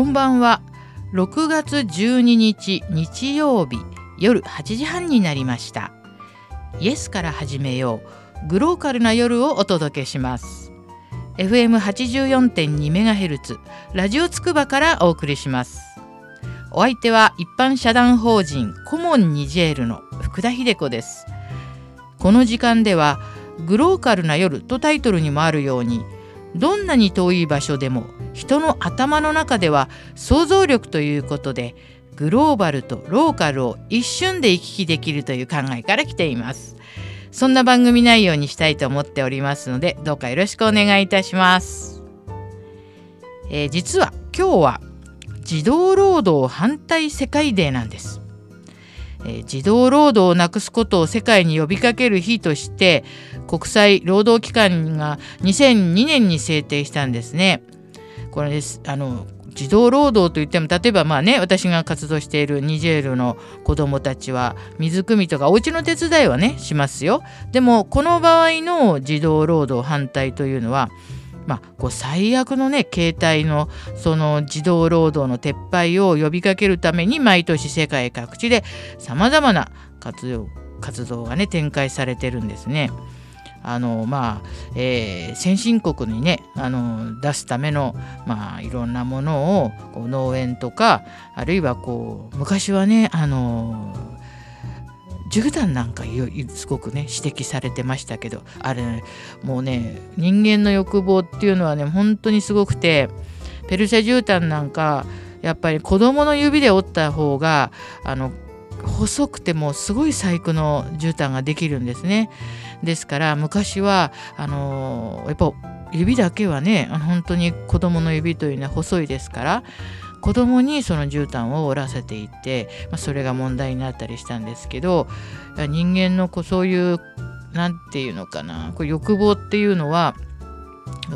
こんばんは。6月12日日曜日夜8時半になりました。イエスから始めよう。グローカルな夜をお届けします。FM84.2MHz ラジオつくばからお送りします。お相手は一般社団法人コモンニジェールの福田秀子です。この時間ではグローカルな夜とタイトルにもあるようにどんなに遠い場所でも人の頭の中では想像力ということでグローバルとローカルを一瞬で行き来できるという考えから来ています。そんな番組内容にしたいと思っておりますのでどうかよろしくお願いいたします、えー、実は今日は児童労働反対世界デーなんです。え児童労働をなくすことを世界に呼びかける日として国際労働機関が2002年に制定したんですね。これですあの児童労働といっても例えばまあね私が活動しているニジェールの子どもたちは水汲みとかお家の手伝いはねしますよ。でもこの場合の児童労働反対というのはまあ、こう最悪のね形態のその児童労働の撤廃を呼びかけるために毎年世界各地でさまざまな活動活動がね展開されてるんですね。あのまあえー、先進国にねあの出すための、まあ、いろんなものをこう農園とかあるいはこう昔はねあの絨毯なんかすごくね指摘されてましたけどあれもうね人間の欲望っていうのはね本当にすごくてペルシャ絨毯なんかやっぱり子供の指で折った方があの細くてもすごい細工の絨毯ができるんですね。ですから昔はあのやっぱ指だけはね本当に子供の指というのは細いですから子供にその絨毯を折らせていて、まあ、それが問題になったりしたんですけど人間のこうそういう何て言うのかなこう欲望っていうのは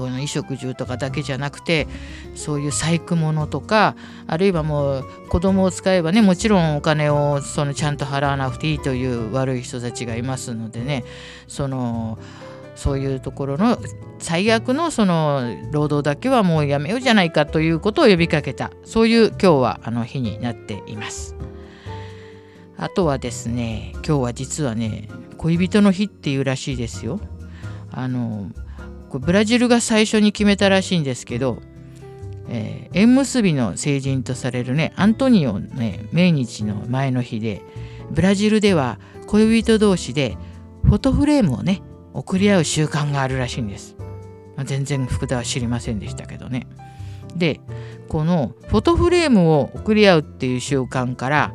衣食住とかだけじゃなくてそういう細工物とかあるいはもう子供を使えばねもちろんお金をそのちゃんと払わなくていいという悪い人たちがいますのでねそのそういうところの最悪のその労働だけはもうやめようじゃないかということを呼びかけたそういう今日はあの日になっています。あとはですね今日は実はね恋人の日っていうらしいですよ。あのブラジルが最初に決めたらしいんですけど、えー、縁結びの聖人とされるねアントニオね命日の前の日でブラジルでは恋人同士でフォトフレームをね送り合う習慣があるらしいんです。まあ、全然福田は知りませんでしたけどね。でこのフォトフレームを送り合うっていう習慣から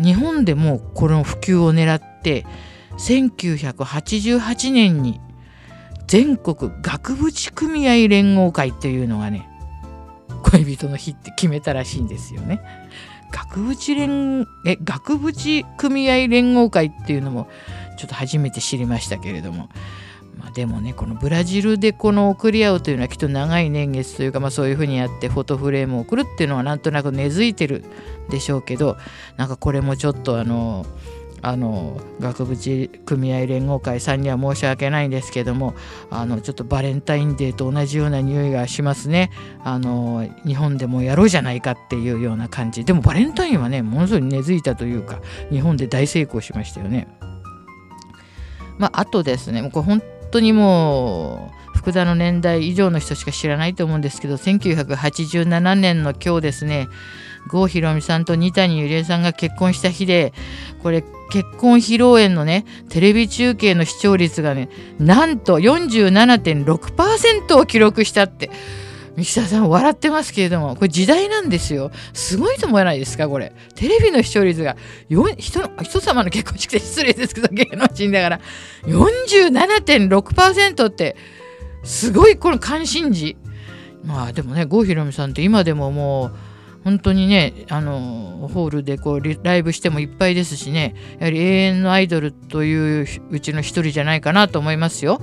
日本でもこの普及を狙って1988年に全国額縁組合連合会というのがね恋人の日って決めたらしいんですよね。額縁連え額縁組合連合会っていうのもちょっと初めて知りましたけれども、まあ、でもねこのブラジルでこの送り合うというのはきっと長い年月というか、まあ、そういうふうにやってフォトフレームを送るっていうのはなんとなく根付いてるでしょうけどなんかこれもちょっとあのあの額縁組合連合会さんには申し訳ないんですけどもあのちょっとバレンタインデーと同じような匂いがしますね。あの日本でもやろうじゃないかっていうような感じ。でもバレンタインはねものすごい根付いたというか日本で大成功しましたよね。まああとですねこれ本当にもう福田の年代以上の人しか知らないと思うんですけど1987年の今日ですね郷ひろみさんと二谷ゆりえさんが結婚した日でこれ結婚披露宴のねテレビ中継の視聴率がねなんと47.6%を記録したって。三木さん笑ってますけれどもこれ時代なんですよ。すごいと思わないですかこれ。テレビの視聴率が。人の人様の結婚式で 失礼ですけど芸能人だから。47.6%ってすごいこの関心事。まあでもね郷ひろみさんって今でももう本当にねあのホールでこうライブしてもいっぱいですしねやはり永遠のアイドルといううちの一人じゃないかなと思いますよ。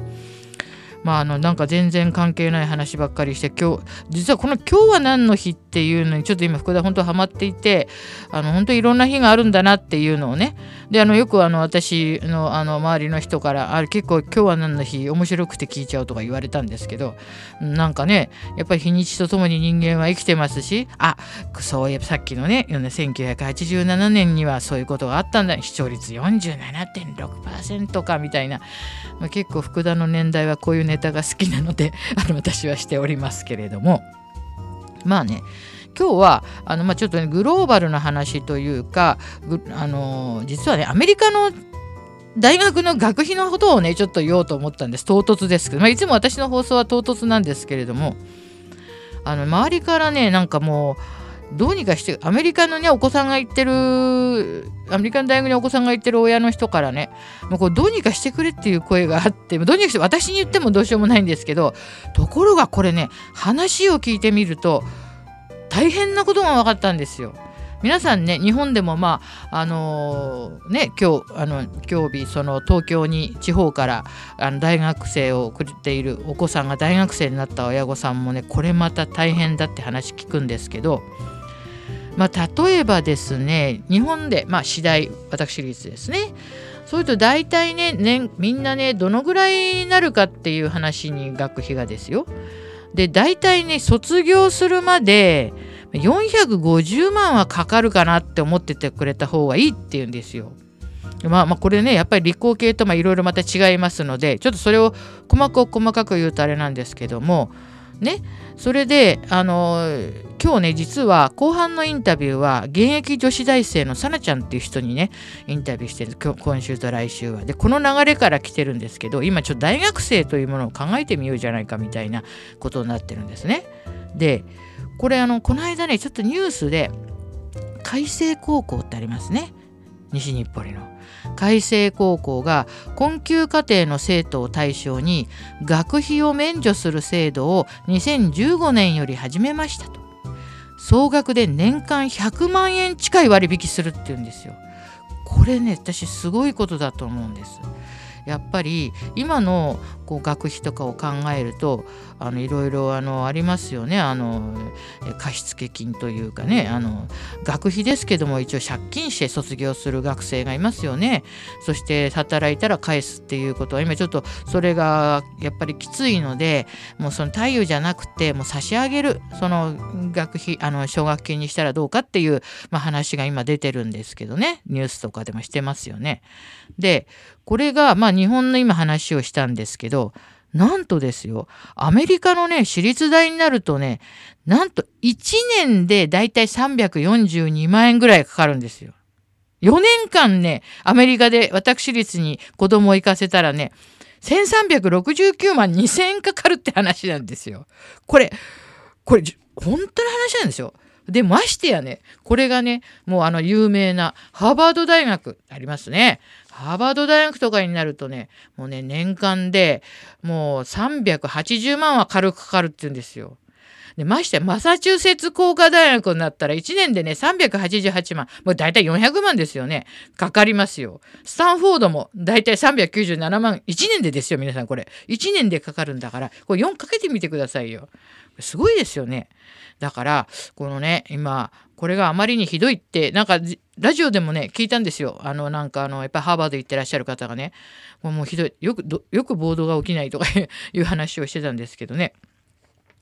まあ、あのなんか全然関係ない話ばっかりして今日実はこの「今日は何の日?」ってっていうのにちょっと今福田本当ハマっていてあの本当いろんな日があるんだなっていうのをね。であのよくあの私のあの周りの人からあれ結構今日は何の日面白くて聞いちゃうとか言われたんですけどなんかねやっぱり日にちとともに人間は生きてますしあそういえばさっきのね1987年にはそういうことがあったんだ。視聴率47.6%かみたいな、まあ、結構福田の年代はこういうネタが好きなのであの私はしておりますけれども。まあね今日はあの、まあ、ちょっとねグローバルな話というかあの実はねアメリカの大学の学費のことをねちょっと言おうと思ったんです。唐突ですけど、まあ、いつも私の放送は唐突なんですけれども。あの周りからねなんかもうどうにかしてアメリカのねお子さんが行ってるアメリカの大学にお子さんが行ってる親の人からねもうこうどうにかしてくれっていう声があってどうにかして私に言ってもどうしようもないんですけどところがこれね話を聞いてみると大変なことが分かったんですよ。皆さんね日本でもまああのー、ね今日あの今日日その東京に地方からあの大学生を送っているお子さんが大学生になった親御さんもねこれまた大変だって話聞くんですけどまあ、例えばですね日本で、まあ、次第私立ですねそういうと大体ねねみんなねどのぐらいになるかっていう話に学費がですよ。で大体ね卒業するまで450万はかかるかなって思っててくれた方がいいっていうんですよ。まあまあこれねやっぱり理工系といろいろまた違いますのでちょっとそれを細かく細かく言うとあれなんですけどもね。それであの今日ね実は後半のインタビューは現役女子大生のさなちゃんっていう人にねインタビューしてる。今週と来週は。でこの流れから来てるんですけど今ちょっと大学生というものを考えてみようじゃないかみたいなことになってるんですね。でこれあのこの間ねちょっとニュースで海星高校ってありますね。西日暮里の。開成高校が困窮家庭の生徒を対象に学費を免除する制度を2015年より始めましたと。総額で年間100万円近い割引するっていうんですよ。これね私すごいことだと思うんです。やっぱり今のこう学費とかを考えるとあのいろいろあのありますよね。あの貸付金というかね。あの学費ですけども一応借金して卒業する学生がいますよね。そして働いたら返すっていうことは今ちょっとそれがやっぱりきついのでもうその貸与じゃなくてもう差し上げるその学費あの奨学金にしたらどうかっていう、まあ、話が今出てるんですけどね。ニュースとかでもしてますよね。でこれがまあ日本の今話をしたんですけどなんとですよ、アメリカのね、私立大になるとね、なんと1年でだいたい342万円ぐらいかかるんですよ。4年間ね、アメリカで私立に子供を行かせたらね、1369万2000円かかるって話なんですよ。これ、これ、本当の話なんですよ。で、ましてやね、これがね、もうあの有名なハーバード大学ありますね。ハーバード大学とかになるとね、もうね、年間でもう380万は軽くかかるって言うんですよ。でましてマサチューセッツ工科大学になったら1年でね388万。もう大体400万ですよね。かかりますよ。スタンフォードも大体397万。1年でですよ皆さんこれ。1年でかかるんだから。これ4かけてみてくださいよ。すごいですよね。だからこのね今これがあまりにひどいってなんかラジオでもね聞いたんですよ。あのなんかあのやっぱハーバード行ってらっしゃる方がね。もうひどい。よくよく暴動が起きないとか いう話をしてたんですけどね。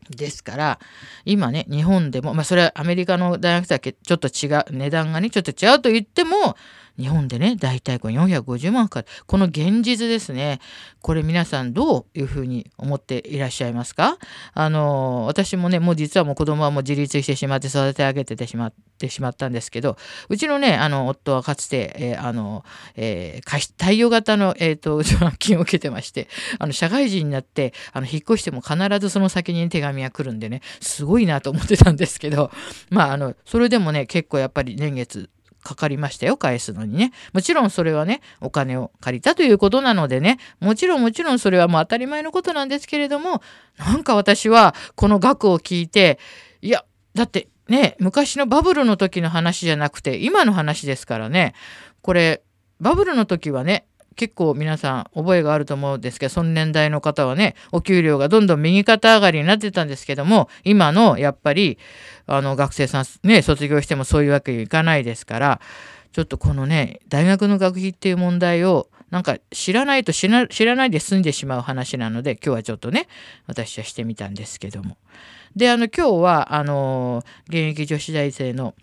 ですから今ね日本でもまあそれはアメリカの大学生はちょっと違う値段がねちょっと違うと言っても日本でね大体これ450万かこの現実ですね。これ皆さんどういうふうに思っていらっしゃいますか？あの私もねもう実はもう子供はもう自立してしまって育て上げててしまってしまったんですけどうちのねあの夫はかつて、えー、あの、えー、貸与型の、えーと、と奨学金を受けてましてあの社会人になってあの引っ越しても必ずその先に手紙が来るんでねすごいなと思ってたんですけどまああのそれでもね結構やっぱり年月かかりましたよ返すのにね。もちろんそれはねお金を借りたということなのでね。もちろんもちろんそれはもう当たり前のことなんですけれどもなんか私はこの額を聞いていやだってね昔のバブルの時の話じゃなくて今の話ですからね。これバブルの時はね結構皆さん覚えがあると思うんですけどその年代の方はねお給料がどんどん右肩上がりになってたんですけども今のやっぱりあの学生さんね卒業してもそういうわけにいかないですからちょっとこのね大学の学費っていう問題をなんか知らないと知らないで済んでしまう話なので今日はちょっとね私はしてみたんですけども。であの今日はあの現役女子大生の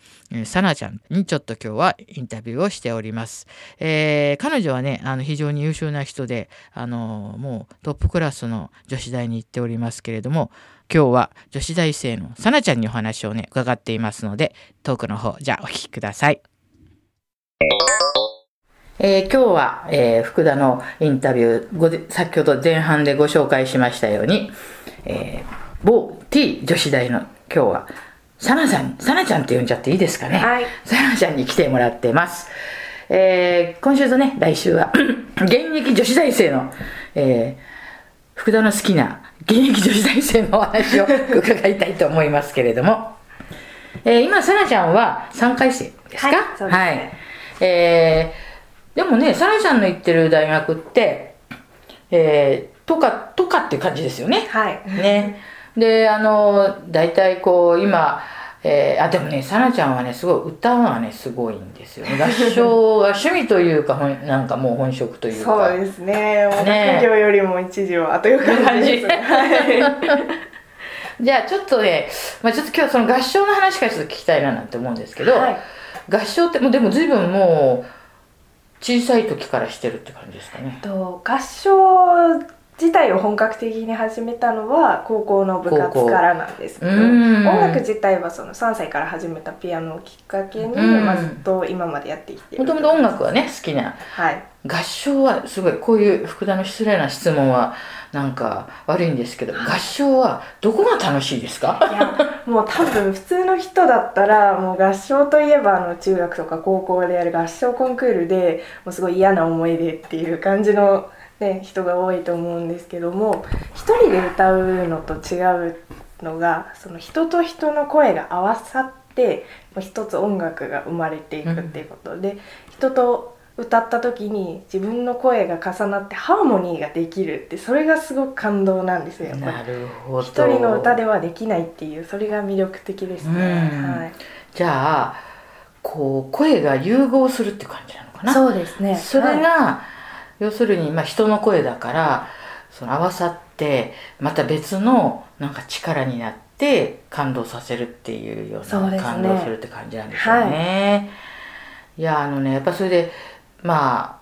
さなちゃんにちょっと今日はインタビューをしております。えー、彼女はねあの非常に優秀な人であのもうトップクラスの女子大に行っておりますけれども今日は女子大生のさなちゃんにお話をね伺っていますのでトークの方じゃあお聞きください。えー、今日は、えー、福田のインタビューご先ほど前半でご紹介しましたように、えー某 T 女子大の今日は、サナさん、サナちゃんって呼んじゃっていいですかね？はい。サナちゃんに来てもらってます。えー、今週とね、来週は 現役女子大生の、えー、福田の好きな現役女子大生のお話を伺いたいと思いますけれども、えー、今、サナちゃんは3回生ですか？はい、ね、はい。えー、でもね、サナちゃんの行ってる大学って、えー、とか、とかっていう感じですよね。はい。ね。であの大体こう今えー、あでもねさなちゃんはねすごい歌がねすごいんですよね。合唱が 趣味というかほんなんかもう本職というか。そうですね。もう学業よりも一時はという感じです、ね、じ。ゃあちょっとね、まあ、ちょっと今日その合唱の話からちょっと聞きたいななんて思うんですけど、はい、合唱ってもうでも随分もう小さい時からしてるって感じですかね。と合唱自体を本格的に始めたのは高校の部活からなんですけど音楽自体はその3歳から始めたピアノをきっかけに、まあ、ずっと今までやってきてもともと音楽はね好きな、はい、合唱はすごいこういう福田の失礼な質問はなんか悪いんですけど合唱はどこが楽しいですか？いやもう多分普通の人だったらもう合唱といえばあの中学とか高校でやる合唱コンクールでもうすごい嫌な思い出っていう感じのね、人が多いと思うんですけども一人で歌うのと違うのがその人と人の声が合わさって一つ音楽が生まれていくっていうこと。で、うん、人と歌った時に自分の声が重なってハーモニーができるってそれがすごく感動なんですよなるほど。一人の歌ではできないっていうそれが魅力的ですね、はい、じゃあこう声が融合するって感じなのかな？そうですね。それが、はい要するに、まあ、人の声だからその合わさってまた別のなんか力になって感動させるっていうような、ね、感動するって感じなんですよね。はい、いやあのねやっぱそれでまあ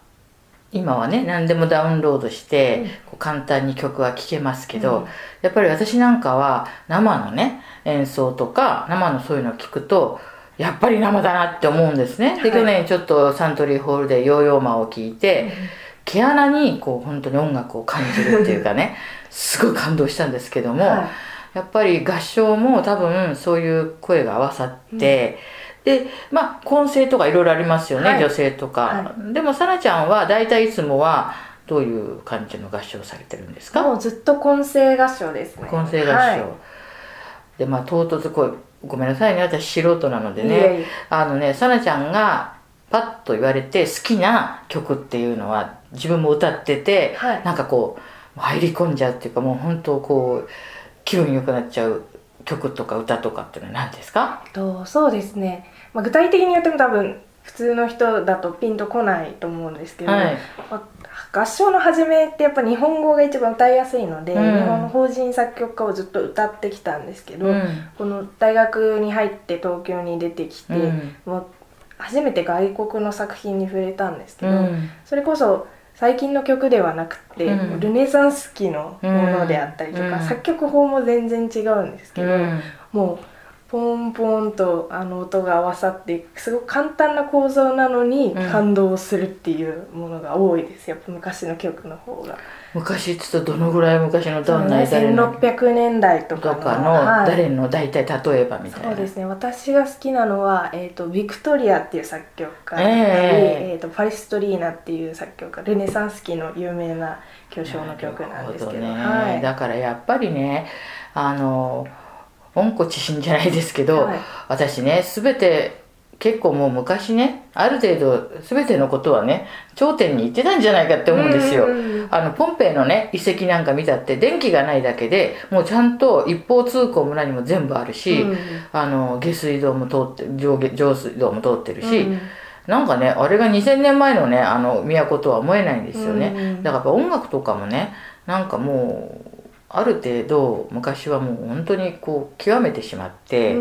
今はね何でもダウンロードして、うん、こう簡単に曲は聴けますけど、うん、やっぱり私なんかは生のね演奏とか生のそういうのを聞くとやっぱり生だなって思うんですね。で、去年ちょっとサントリーホールでヨーヨーマを聴いて、うん毛穴にこう本当に音楽を感じるっていうかね すごい感動したんですけども、はい、やっぱり合唱も多分そういう声が合わさって、うん、でまあ混声とかいろいろありますよね、はい、女性とか、はい、でもさなちゃんは大体いつもはどういう感じの合唱されてるんですか？もうずっと混声合唱ですね。混声合唱、でまあ唐突こうごめんなさいね私素人なのでね。あのねさなちゃんがパッと言われて好きな曲っていうのは自分も歌ってて、はい、なんかこう入り込んじゃうっていうかもう本当こう気分良くなっちゃう曲とか歌とかっていうのは何ですか？とそうですね、まあ、具体的に言っても多分普通の人だとピンとこないと思うんですけど、はい、合唱の始めってやっぱ日本語が一番歌いやすいので、うん、日本の法人作曲家をずっと歌ってきたんですけど、うん、この大学に入って東京に出てきて、うん、もう初めて外国の作品に触れたんですけど、それこそ最近の曲ではなくて、うん、ルネサンス期のものであったりとか、うん、作曲法も全然違うんですけど、うん、もうポンポンとあの音が合わさってすごく簡単な構造なのに感動するっていうものが多いです。やっぱ昔の曲の方が。昔っつとどのぐらい昔のどんな誰の1600年代とかの誰の大体例えばみたいな、そうですね。私が好きなのは、えーと、ビクトリアっていう作曲家で、えー、えーとパリストリーナっていう作曲家ルネサンス期の有名な巨匠の曲なんですけど、ね。はい、だからやっぱりねあの温故知新じゃないですけど、はい、私ね全て結構もう昔ねある程度全てのことはね頂点に行ってたんじゃないかって思うんですよ、あのポンペイのね遺跡なんか見たって電気がないだけでもうちゃんと一方通行村にも全部あるし、うん、あの下水道も通って上上水道も通ってるし、うん、なんかねあれが2000年前のねあの都とは思えないんですよね、うん、だからやっぱ音楽とかもねなんかもうある程度昔はもう本当にこう極めてしまって、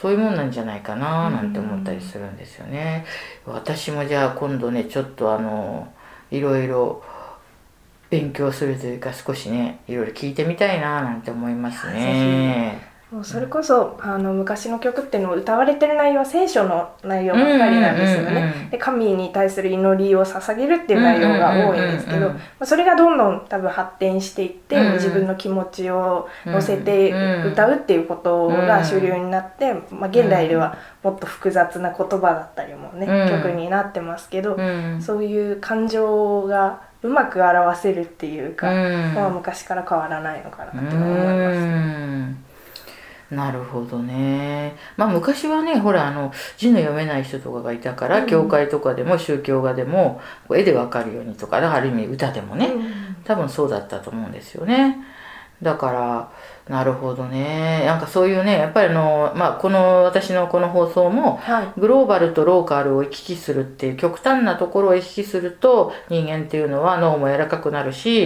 そういうもんなんじゃないかななんて思ったりするんですよね。私もじゃあ今度ねちょっとあのいろいろ勉強するというか少しねいろいろ聞いてみたいななんて思いますね。もうそれこそあの昔の曲っていうのを歌われてる内容は聖書の内容ばっかりなんですよね。で神に対する祈りを捧げるっていう内容が多いんですけど、それがどんどん多分発展していって、うん、自分の気持ちを乗せて歌うっていうことが主流になって、まあ、現代ではもっと複雑な言葉だったりもね、曲になってますけど、そういう感情がうまく表せるっていうか、まあ、昔から変わらないのかなって思います。なるほどね。まあ昔はね、ほらあの字の読めない人とかがいたから、うん、教会とかでも宗教画でも絵でわかるようにとか、ある意味歌でもね、うん、多分そうだったと思うんですよね。だからなるほどね。なんかそういうねやっぱりあの、まあ、この私のこの放送も、はい、グローバルとローカルを行き来するっていう極端なところを行き来すると人間っていうのは脳も柔らかくなるし、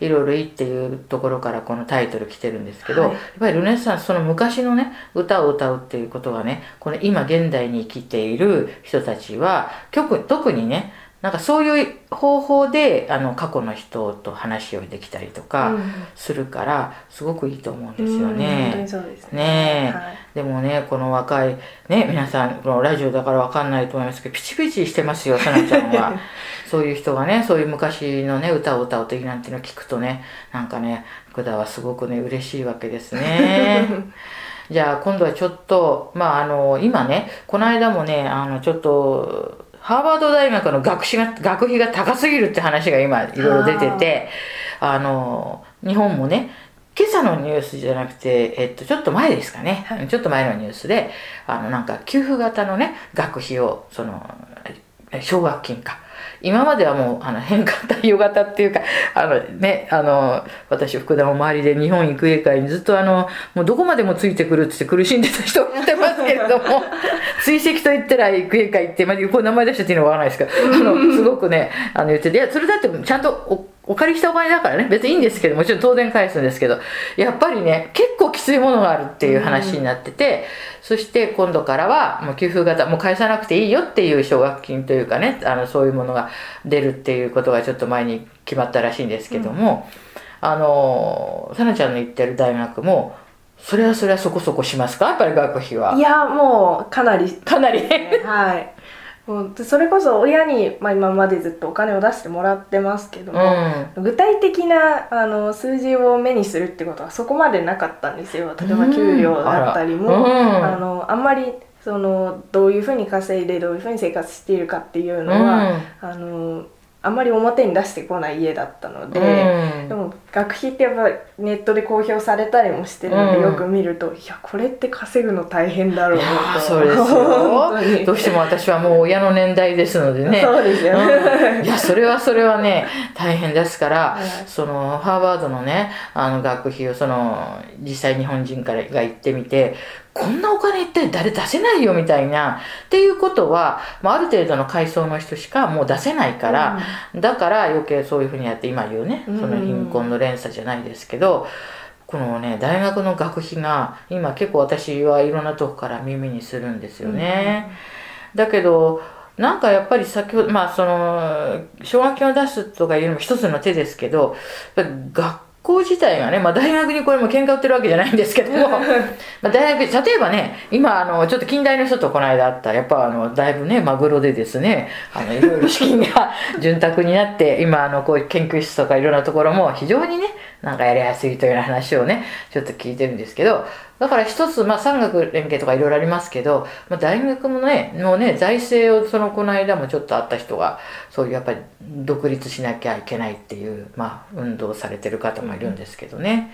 うん、いろいろいいっていうところからこのタイトル来てるんですけど、はい、やっぱりルネッサンスその昔のね歌を歌うっていうことはねこの今現代に生きている人たちは特にねなんかそういう方法であの過去の人と話をできたりとかするから、すごくいいと思うんですよね。うん、そうですねね、はい、でもねこの若いね皆さんこのラジオだから分かんないと思いますけどピチピチしてますよさなちゃんは。そういう人がねそういう昔のね歌を歌う時なんていうのを聞くとねなんかね福田はすごくね嬉しいわけですね。じゃあ今度はちょっとまああの今ねこの間もねあのちょっとハーバード大学の学士が学費が高すぎるって話が今いろいろ出ててあの日本もね今朝のニュースじゃなくて、えっと、ちょっと前ですかね、はい、ちょっと前のニュースであのなんか給付型のね学費をその奨学金か今まではもうあの変換対応型っていうか あのねあの私福田も周りで日本育英会にずっとあのもうどこまでもついてくるって苦しんでた人もいてますけれども 追跡と言ったら育英会って、まあ、こう名前出してっていうのはわからないですけどあのすごくねあの言ってていやそれだってちゃんとお借りしたお金だからね。別にいいんですけどもちろん当然返すんですけどやっぱりね結構きついものがあるっていう話になってて、そして今度からはもう給付型もう返さなくていいよっていう奨学金というかねあのそういうものが出るっていうことがちょっと前に決まったらしいんですけども、うん、あのさなちゃんの行ってる大学もそれはそれはそこそこしますか？やっぱり学費は。いやもうかなり。かなり。はいもうそれこそ親に、まあ、今までずっとお金を出してもらってますけども、うん、具体的なあの数字を目にするってことはそこまでなかったんですよ。例えば給料だったりも、うん。あのあんまりそのどういうふうに稼いでどういうふうに生活しているかっていうのは、あのあんまり表に出してこない家だったので、うん、でも学費ってやっぱネットで公表されたりもしてるので、よく見るといやこれって稼ぐの大変だろうなと。そうですよ。どうしても私はもう親の年代ですのでね。そうですよ。ね、うん、いやそれはそれはね大変ですから、はい、そのハーバードのねあの学費をその実際日本人からが行ってみてこんなお金一体誰出せないよみたいな。っていうことは、まあ、ある程度の階層の人しかもう出せないから、うん、だから余計そういうふうにやって今言うねその貧困の連鎖じゃないですけど、このね大学の学費が今結構私はいろんなとこから耳にするんですよね。うん、だけどなんかやっぱり先ほどまあその奨学金を出すとかいうのも一つの手ですけど学校自体がね、まあ、大学にこれも喧嘩売ってるわけじゃないんですけども まあ大学例えばね今あのちょっと近代の人とこの間あったやっぱあのだいぶねマグロでですねあのいろいろ資金が 潤沢になって今あのこういう研究室とかいろんなところも非常にねなんかやりやすいというような話をねちょっと聞いてるんですけどだから一つ、まあ、産学連携とかいろいろありますけど、まあ、大学もね、もうね、財政をその、この間もちょっとあった人が、そういうやっぱり独立しなきゃいけないっていう、まあ、運動されてる方もいるんですけどね。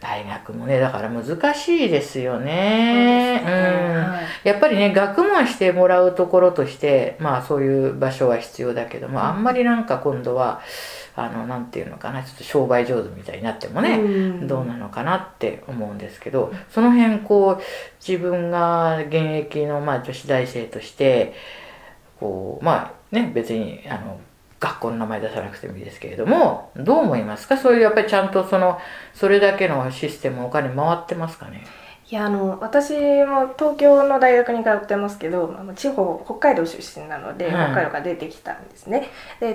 大学もねだから難しいですよね。そうねはいやっぱりね学問してもらうところとしてまあそういう場所は必要だけども、あんまりなんか今度はあのなんていうのかなちょっと商売上手みたいになってもね、うん。どうなのかなって思うんですけどその辺こう自分が現役の、まあ、女子大生としてこうまあね別にあの学校の名前出さなくてもいいですけれどもどう思いますか？そういうやっぱりちゃんとそのそれだけのシステムお金回ってますかね？いやあの私も東京の大学に通ってますけど地方北海道出身なので、うん北海道から出てきたんですね。でや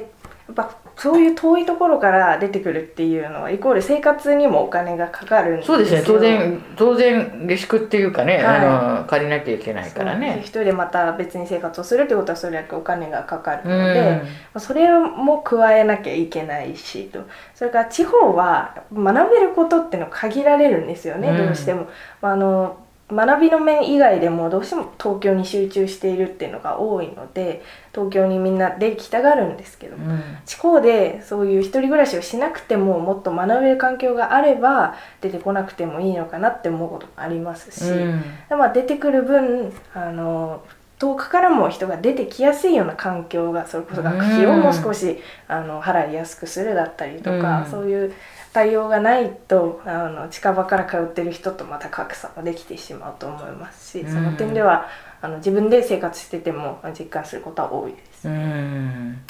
っぱそういう遠いところから出てくるっていうのはイコール生活にもお金がかかるんですよ。そうですね。当然当然下宿っていうかね、はい。あの借りなきゃいけないからね。一人でまた別に生活をするってことはそれだけお金がかかるうので、それも加えなきゃいけないしと。それから地方は学べることっていうのは限られるんですよね、うん。どうしても。まあ、あの学びの面以外でもどうしても東京に集中しているっていうのが多いので東京にみんな出てきたがるんですけどもうん。地方でそういう一人暮らしをしなくてももっと学べる環境があれば出てこなくてもいいのかなって思うこともありますし、うん。でまあ、出てくる分あの遠くからも人が出てきやすいような環境がそれこそ学費をもう少し、あの払いやすくするだったりとか、うん。そういう対応がないとあの近場から通ってる人とまた格差もできてしまうと思いますし、うん。その点ではあの自分で生活してても実感することは多いです。うん。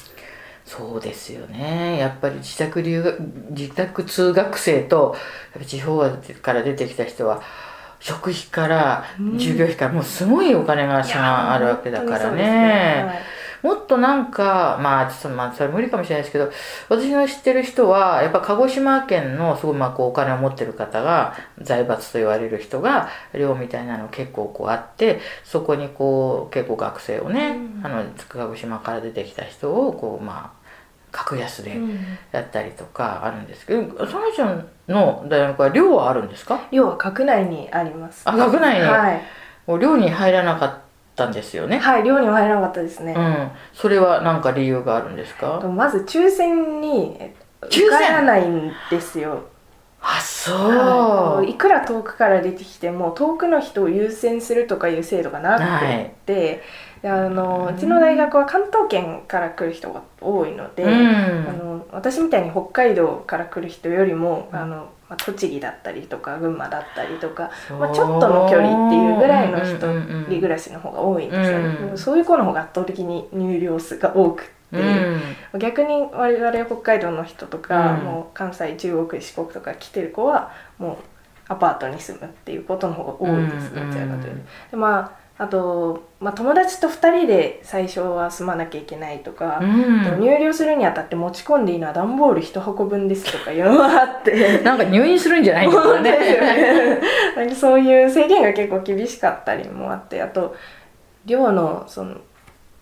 そうですよね。やっぱり自宅留学自宅通学生とやっぱ地方から出てきた人は食費からうん。授業費からもうすごいお金があるわけだからね。もっとなんかまあちょっとまあそれ無理かもしれないですけど私の知ってる人はやっぱ鹿児島県のすごいまあこうお金を持ってる方が財閥と言われる人が寮みたいなの結構こうあってそこにこう結構学生をね、うん。あの鹿児島から出てきた人をこうまあ格安でうん。やったりとかあるんですけどそのちゃんの大学は寮はあるんですか？寮は学内にあります。あ学内に、はい、もう寮に入らなかったんですよね？はい、寮には入らなかったですね。うん、それは何か理由があるんですか？まず抽選にえ抽選？受からないんですよ。あそはう、い。いくら遠くから出てきても遠くの人を優先するとかいう制度がなくて、であのうちの大学は関東圏から来る人が多いので、うん。あの私みたいに北海道から来る人よりもあの、まあ、栃木だったりとか群馬だったりとか、まあ、ちょっとの距離っていうぐらいの人うんうんうん一人暮らしの方が多いんですよね、うん。でもそういう子の方が圧倒的に入寮数が多くって。うん。逆に我々北海道の人とか、うん。もう関西中国四国とか来てる子はもうアパートに住むっていうことの方が多いですうん。どちらかというと。でまああと、まあ、友達と2人で最初は住まなきゃいけないとか、うん入寮するにあたって持ち込んでいいのは段ボール1箱分ですとかいうのがあって。なんか入院するんじゃないですよね。ね なんかそういう制限が結構厳しかったりもあってあと寮のその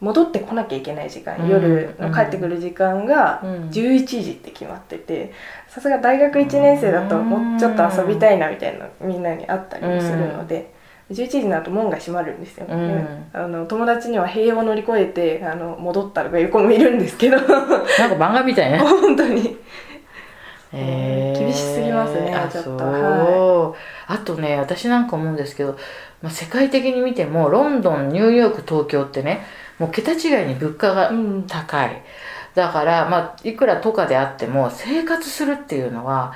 戻ってこなきゃいけない時間、うん夜の帰ってくる時間がうん11時って決まっててさすが大学1年生だともうちょっと遊びたいなみたいなみんなにあったりもするので。11時になると門が閉まるんですよ、うん。あの友達には塀を乗り越えてあの戻ったとかいう子もいるんですけど。なんか漫画みたいね。本当に。へー。厳しすぎますねあちょっと。はあとね私なんか思うんですけど、まあ、世界的に見てもロンドンニューヨーク東京ってねもう桁違いに物価がうん。高い、だから、まあ、いくら都下であっても生活するっていうのは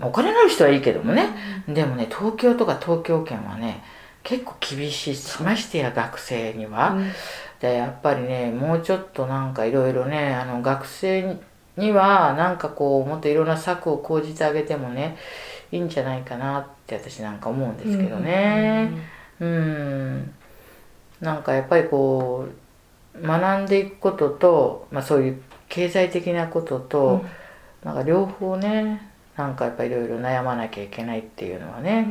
お金のある人はいいけどもね、でもね東京とか東京圏はね結構厳しいましてや学生には。うん。でやっぱりねもうちょっとなんかいろいろねあの学生にはなんかこうもっといろんな策を講じてあげてもねいいんじゃないかなって私なんか思うんですけどね。うんなんかやっぱりこう学んでいくことと、まあ、そういう経済的なことと、なんか両方ねなんかやっぱりいろいろ悩まなきゃいけないっていうのはね、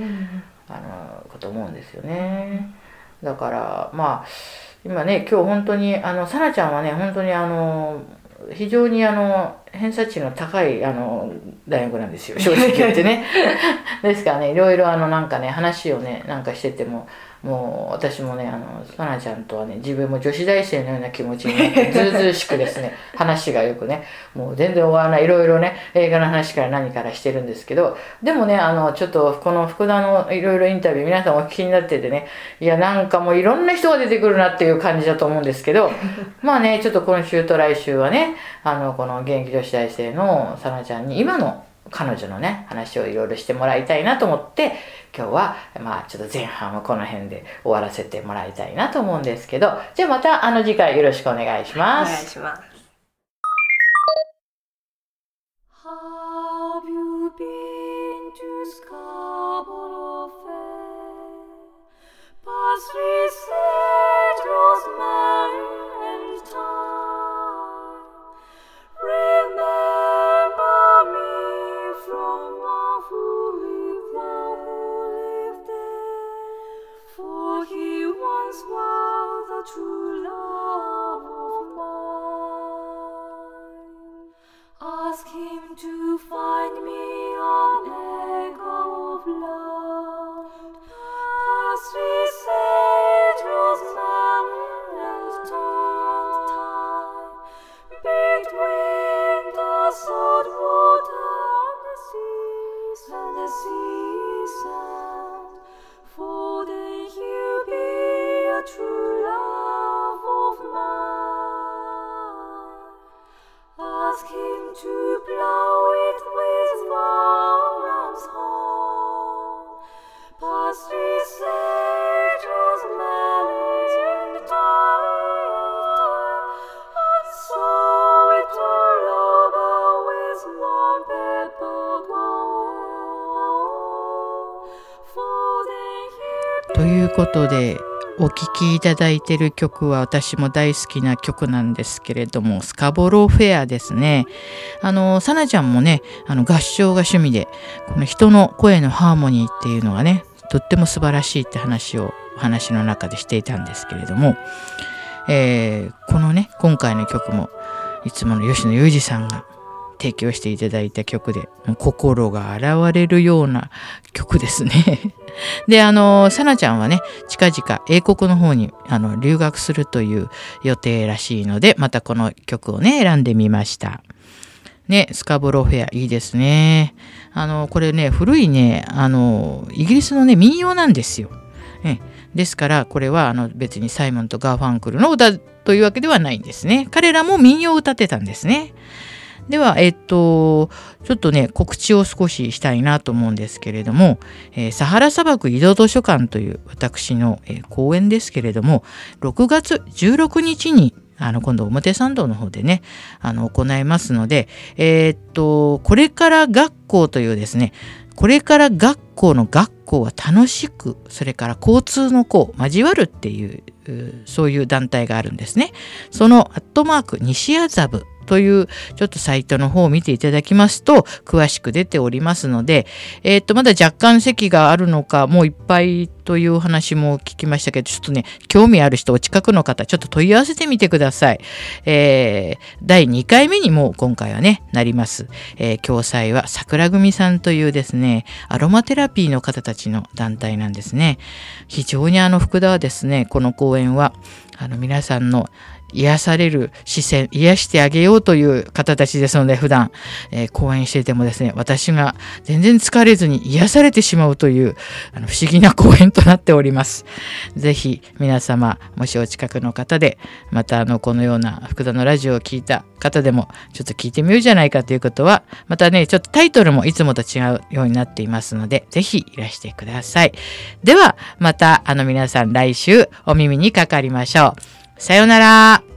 あのこと思うんですよね。だからまあ今ね今日本当にあのさなちゃんはね本当にあの非常にあの偏差値の高いあの大学なんですよ。正直言ってね。ですからねいろいろあのなんかね話をねなんかしててももう私もねあのさなちゃんとはね自分も女子大生のような気持ちになって ずうずうしくですね話がよくねもう全然終わらないいろいろね映画の話から何からしてるんですけどでもねあのちょっとこの福田のいろいろインタビュー皆さんお聞きになっててねいやなんかもういろんな人が出てくるなっていう感じだと思うんですけど まあねちょっと今週と来週はねあのこの現役女子大生のさなちゃんに今の彼女のね話をいろいろしてもらいたいなと思って今日はまあちょっと前半はこの辺で終わらせてもらいたいなと思うんですけどじゃあまたあの次回よろしくお願いします。お願いします。Have you been to Scarborough Fair? Parsley, sage, rosemary, true love ということでお聴きいただいてる曲は私も大好きな曲なんですけれどもスカボローフェアですね。あのさなちゃんもねあの合唱が趣味でこの人の声のハーモニーっていうのがねとっても素晴らしいって話を話の中でしていたんですけれども、えーこのね今回の曲もいつもの吉野裕二さんが提供していただいた曲で心が洗われるような曲ですね。であのさなちゃんはね近々英国の方にあの留学するという予定らしいのでまたこの曲をね選んでみました。ね、スカボロフェアいいですね。あのこれね古いねあのイギリスのね民謡なんですよ。えですからこれはあの別にサイモンとガーファンクルの歌というわけではないんですね。彼らも民謡を歌ってたんですね。では、えっと、ちょっとね、告知を少ししたいなと思うんですけれども、えーサハラ砂漠移動図書館という私の、えー講演ですけれども、6月16日に、あの、今度表参道の方でね、あの、行いますので、えーっと、これから学校というですね、これから学校の学校は楽しく、それから交通の校、交わるっていう、そういう団体があるんですね。そのアットマーク西麻布というちょっとサイトの方を見ていただきますと詳しく出ておりますので、えーっとまだ若干席があるのかもういっぱいという話も聞きましたけどちょっとね興味ある人お近くの方ちょっと問い合わせてみてください。えー第2回目にも今回はねなります。えー共催は桜組さんというですねアロマテラピーの方たちの団体なんですね。非常にあの福田はですねこの講演はあの皆さんの癒される視線癒してあげようという方たちですので普段、えー講演していてもですね私が全然疲れずに癒されてしまうというあの不思議な講演となっております。ぜひ皆様もしお近くの方でまたあのこのような福田のラジオを聞いた方でもちょっと聞いてみようじゃないかということはまたねちょっとタイトルもいつもと違うようになっていますのでぜひいらしてください。ではまたあの皆さん来週お耳にかかりましょう。さよなら。